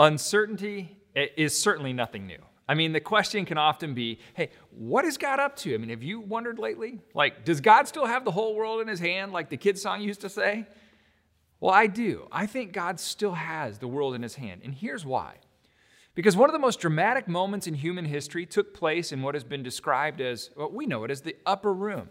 Uncertainty is certainly nothing new. I mean, the question can often be hey, what is God up to? I mean, have you wondered lately? Like, does God still have the whole world in his hand, like the kids' song used to say? Well, I do. I think God still has the world in his hand. And here's why. Because one of the most dramatic moments in human history took place in what has been described as, well, we know it as the upper room.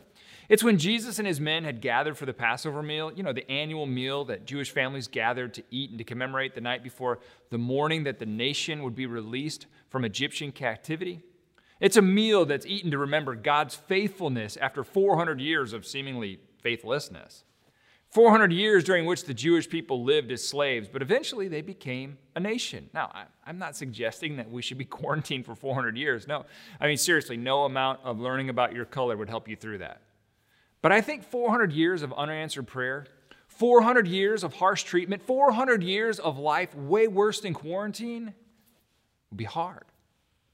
It's when Jesus and his men had gathered for the Passover meal, you know, the annual meal that Jewish families gathered to eat and to commemorate the night before the morning that the nation would be released from Egyptian captivity. It's a meal that's eaten to remember God's faithfulness after 400 years of seemingly faithlessness. 400 years during which the Jewish people lived as slaves, but eventually they became a nation. Now, I'm not suggesting that we should be quarantined for 400 years. No. I mean, seriously, no amount of learning about your color would help you through that. But I think 400 years of unanswered prayer, 400 years of harsh treatment, 400 years of life way worse than quarantine would be hard.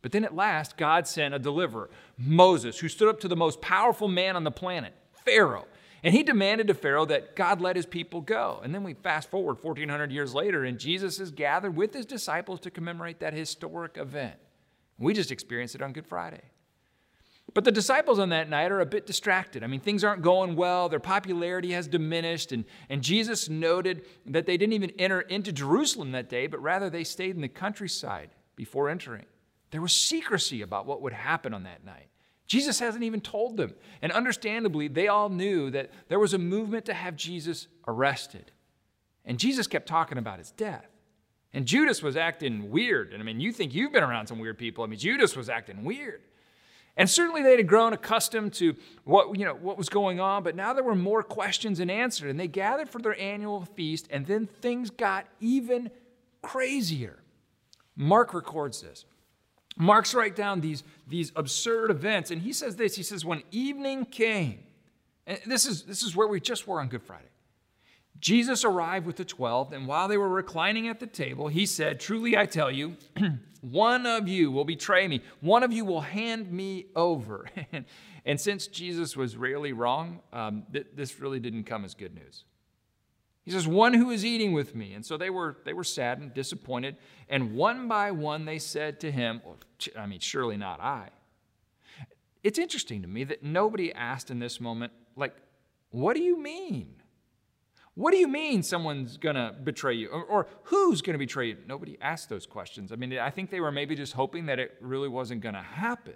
But then at last, God sent a deliverer, Moses, who stood up to the most powerful man on the planet, Pharaoh. And he demanded to Pharaoh that God let his people go. And then we fast forward 1,400 years later, and Jesus is gathered with his disciples to commemorate that historic event. We just experienced it on Good Friday. But the disciples on that night are a bit distracted. I mean, things aren't going well, their popularity has diminished, and, and Jesus noted that they didn't even enter into Jerusalem that day, but rather they stayed in the countryside before entering. There was secrecy about what would happen on that night. Jesus hasn't even told them. And understandably, they all knew that there was a movement to have Jesus arrested. And Jesus kept talking about his death. And Judas was acting weird. And I mean, you think you've been around some weird people. I mean, Judas was acting weird. And certainly they had grown accustomed to what, you know, what was going on, but now there were more questions and answered. And they gathered for their annual feast, and then things got even crazier. Mark records this. Mark's write down these, these absurd events, and he says this. He says, When evening came, and this is, this is where we just were on Good Friday. Jesus arrived with the twelve, and while they were reclining at the table, he said, Truly I tell you, one of you will betray me, one of you will hand me over. and, since Jesus was rarely wrong, um, th- this really didn't come as good news. He says, One who is eating with me. And so they were, they were saddened, disappointed. And one by one they said to him, well, I mean, surely not I. It's interesting to me that nobody asked in this moment, like, what do you mean? What do you mean someone's going to betray you? Or, or who's going to betray you? Nobody asked those questions. I mean, I think they were maybe just hoping that it really wasn't going to happen.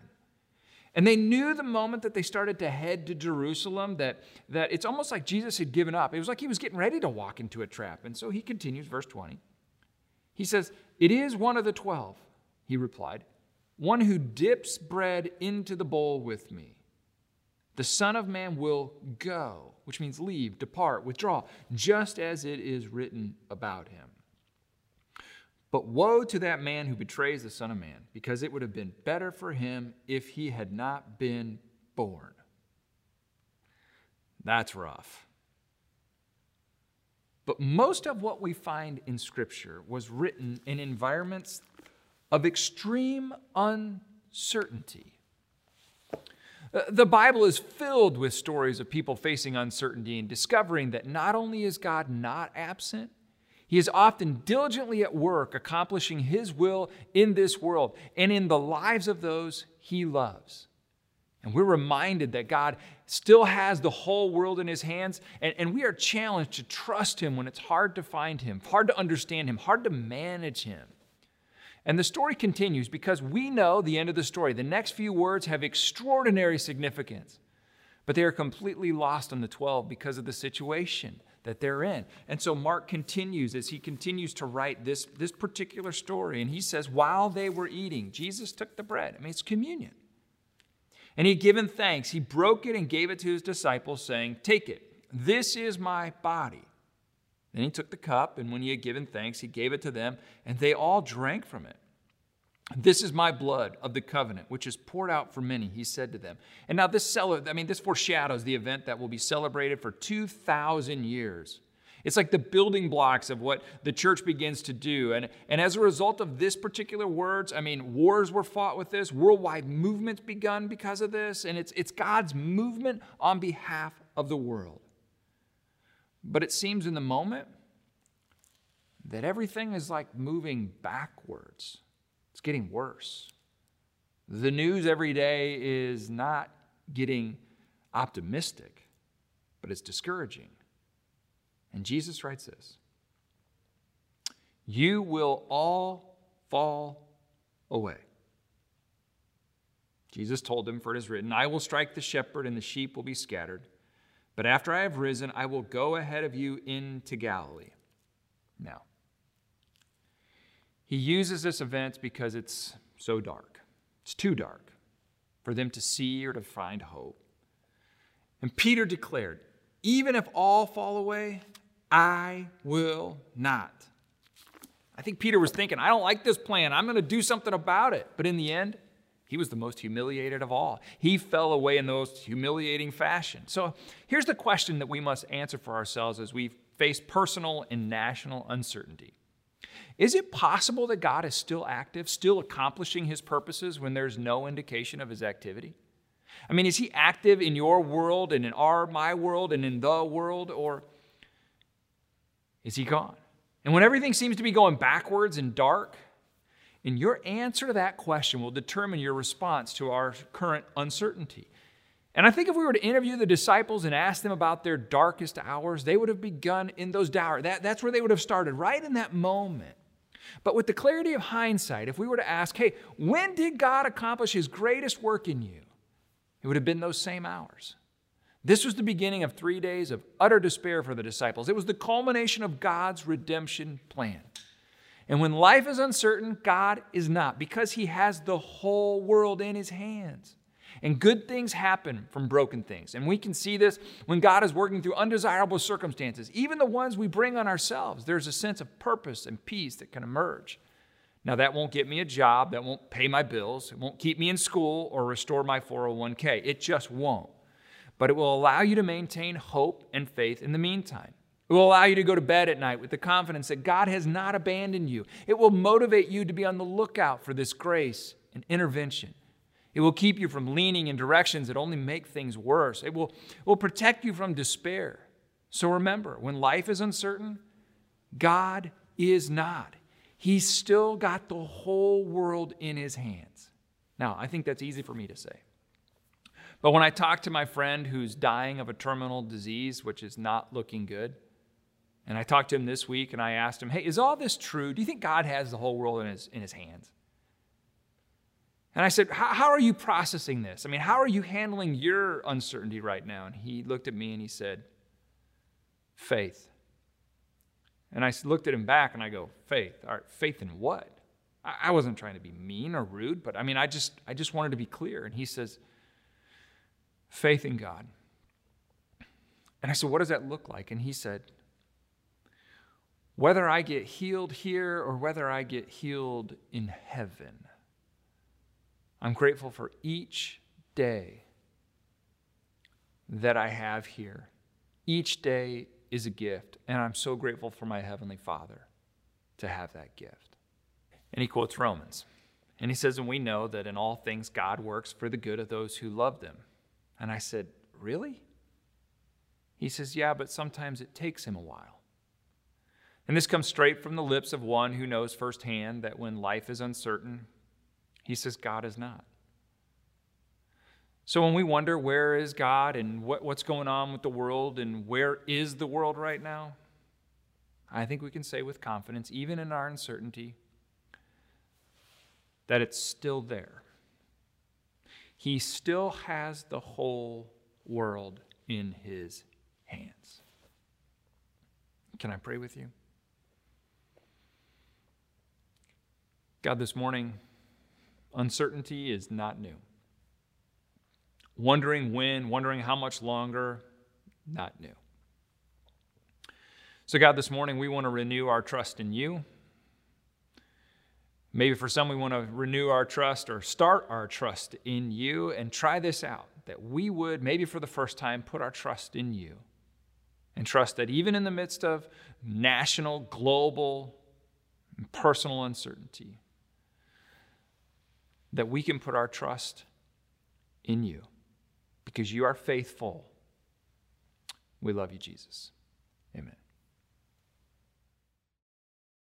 And they knew the moment that they started to head to Jerusalem that, that it's almost like Jesus had given up. It was like he was getting ready to walk into a trap. And so he continues, verse 20. He says, It is one of the twelve, he replied, one who dips bread into the bowl with me. The Son of Man will go, which means leave, depart, withdraw, just as it is written about him. But woe to that man who betrays the Son of Man, because it would have been better for him if he had not been born. That's rough. But most of what we find in Scripture was written in environments of extreme uncertainty. Uh, the Bible is filled with stories of people facing uncertainty and discovering that not only is God not absent, he is often diligently at work accomplishing His will in this world and in the lives of those He loves. And we're reminded that God still has the whole world in His hands, and, and we are challenged to trust Him when it's hard to find Him, hard to understand Him, hard to manage Him. And the story continues because we know the end of the story. The next few words have extraordinary significance, but they are completely lost on the 12 because of the situation that they're in. And so Mark continues as he continues to write this, this particular story. And he says, while they were eating, Jesus took the bread. I mean, it's communion. And he had given thanks. He broke it and gave it to his disciples, saying, Take it. This is my body. Then he took the cup, and when he had given thanks, he gave it to them, and they all drank from it. This is my blood of the covenant, which is poured out for many, he said to them. And now this I mean, this foreshadows the event that will be celebrated for 2,000 years. It's like the building blocks of what the church begins to do. And, and as a result of this particular words, I mean, wars were fought with this, worldwide movements begun because of this, and it's, it's God's movement on behalf of the world. But it seems in the moment, that everything is like moving backwards. It's getting worse. The news every day is not getting optimistic, but it's discouraging. And Jesus writes this You will all fall away. Jesus told them, For it is written, I will strike the shepherd, and the sheep will be scattered. But after I have risen, I will go ahead of you into Galilee. Now, he uses this event because it's so dark. It's too dark for them to see or to find hope. And Peter declared, Even if all fall away, I will not. I think Peter was thinking, I don't like this plan. I'm going to do something about it. But in the end, he was the most humiliated of all. He fell away in the most humiliating fashion. So here's the question that we must answer for ourselves as we face personal and national uncertainty Is it possible that God is still active, still accomplishing his purposes when there's no indication of his activity? I mean, is he active in your world and in our, my world and in the world, or is he gone? And when everything seems to be going backwards and dark, and your answer to that question will determine your response to our current uncertainty. And I think if we were to interview the disciples and ask them about their darkest hours, they would have begun in those hours. That, that's where they would have started, right in that moment. But with the clarity of hindsight, if we were to ask, hey, when did God accomplish his greatest work in you? It would have been those same hours. This was the beginning of three days of utter despair for the disciples. It was the culmination of God's redemption plan. And when life is uncertain, God is not, because He has the whole world in His hands. And good things happen from broken things. And we can see this when God is working through undesirable circumstances, even the ones we bring on ourselves. There's a sense of purpose and peace that can emerge. Now, that won't get me a job, that won't pay my bills, it won't keep me in school or restore my 401k. It just won't but it will allow you to maintain hope and faith in the meantime. It will allow you to go to bed at night with the confidence that God has not abandoned you. It will motivate you to be on the lookout for this grace and intervention. It will keep you from leaning in directions that only make things worse. It will, will protect you from despair. So remember, when life is uncertain, God is not. He's still got the whole world in his hands. Now, I think that's easy for me to say. But when I talk to my friend who's dying of a terminal disease, which is not looking good, and I talked to him this week and I asked him, Hey, is all this true? Do you think God has the whole world in his, in his hands? And I said, How are you processing this? I mean, how are you handling your uncertainty right now? And he looked at me and he said, Faith. And I looked at him back and I go, Faith. All right, faith in what? I wasn't trying to be mean or rude, but I mean, I just, I just wanted to be clear. And he says, faith in God. And I said, What does that look like? And he said, Whether I get healed here or whether I get healed in heaven, I'm grateful for each day that I have here. Each day is a gift, and I'm so grateful for my Heavenly Father to have that gift. And he quotes Romans. And he says, And we know that in all things God works for the good of those who love them and I said, Really? He says, Yeah, but sometimes it takes him a while. And this comes straight from the lips of one who knows firsthand that when life is uncertain, he says, God is not. So when we wonder where is God and what, what's going on with the world and where is the world right now, I think we can say with confidence, even in our uncertainty, that it's still there. He still has the whole world in his hands. Can I pray with you? God, this morning, uncertainty is not new. Wondering when, wondering how much longer, not new. So, God, this morning we want to renew our trust in you. Maybe for some, we want to renew our trust or start our trust in you and try this out that we would, maybe for the first time, put our trust in you and trust that even in the midst of national, global, personal uncertainty, that we can put our trust in you because you are faithful. We love you, Jesus. Amen.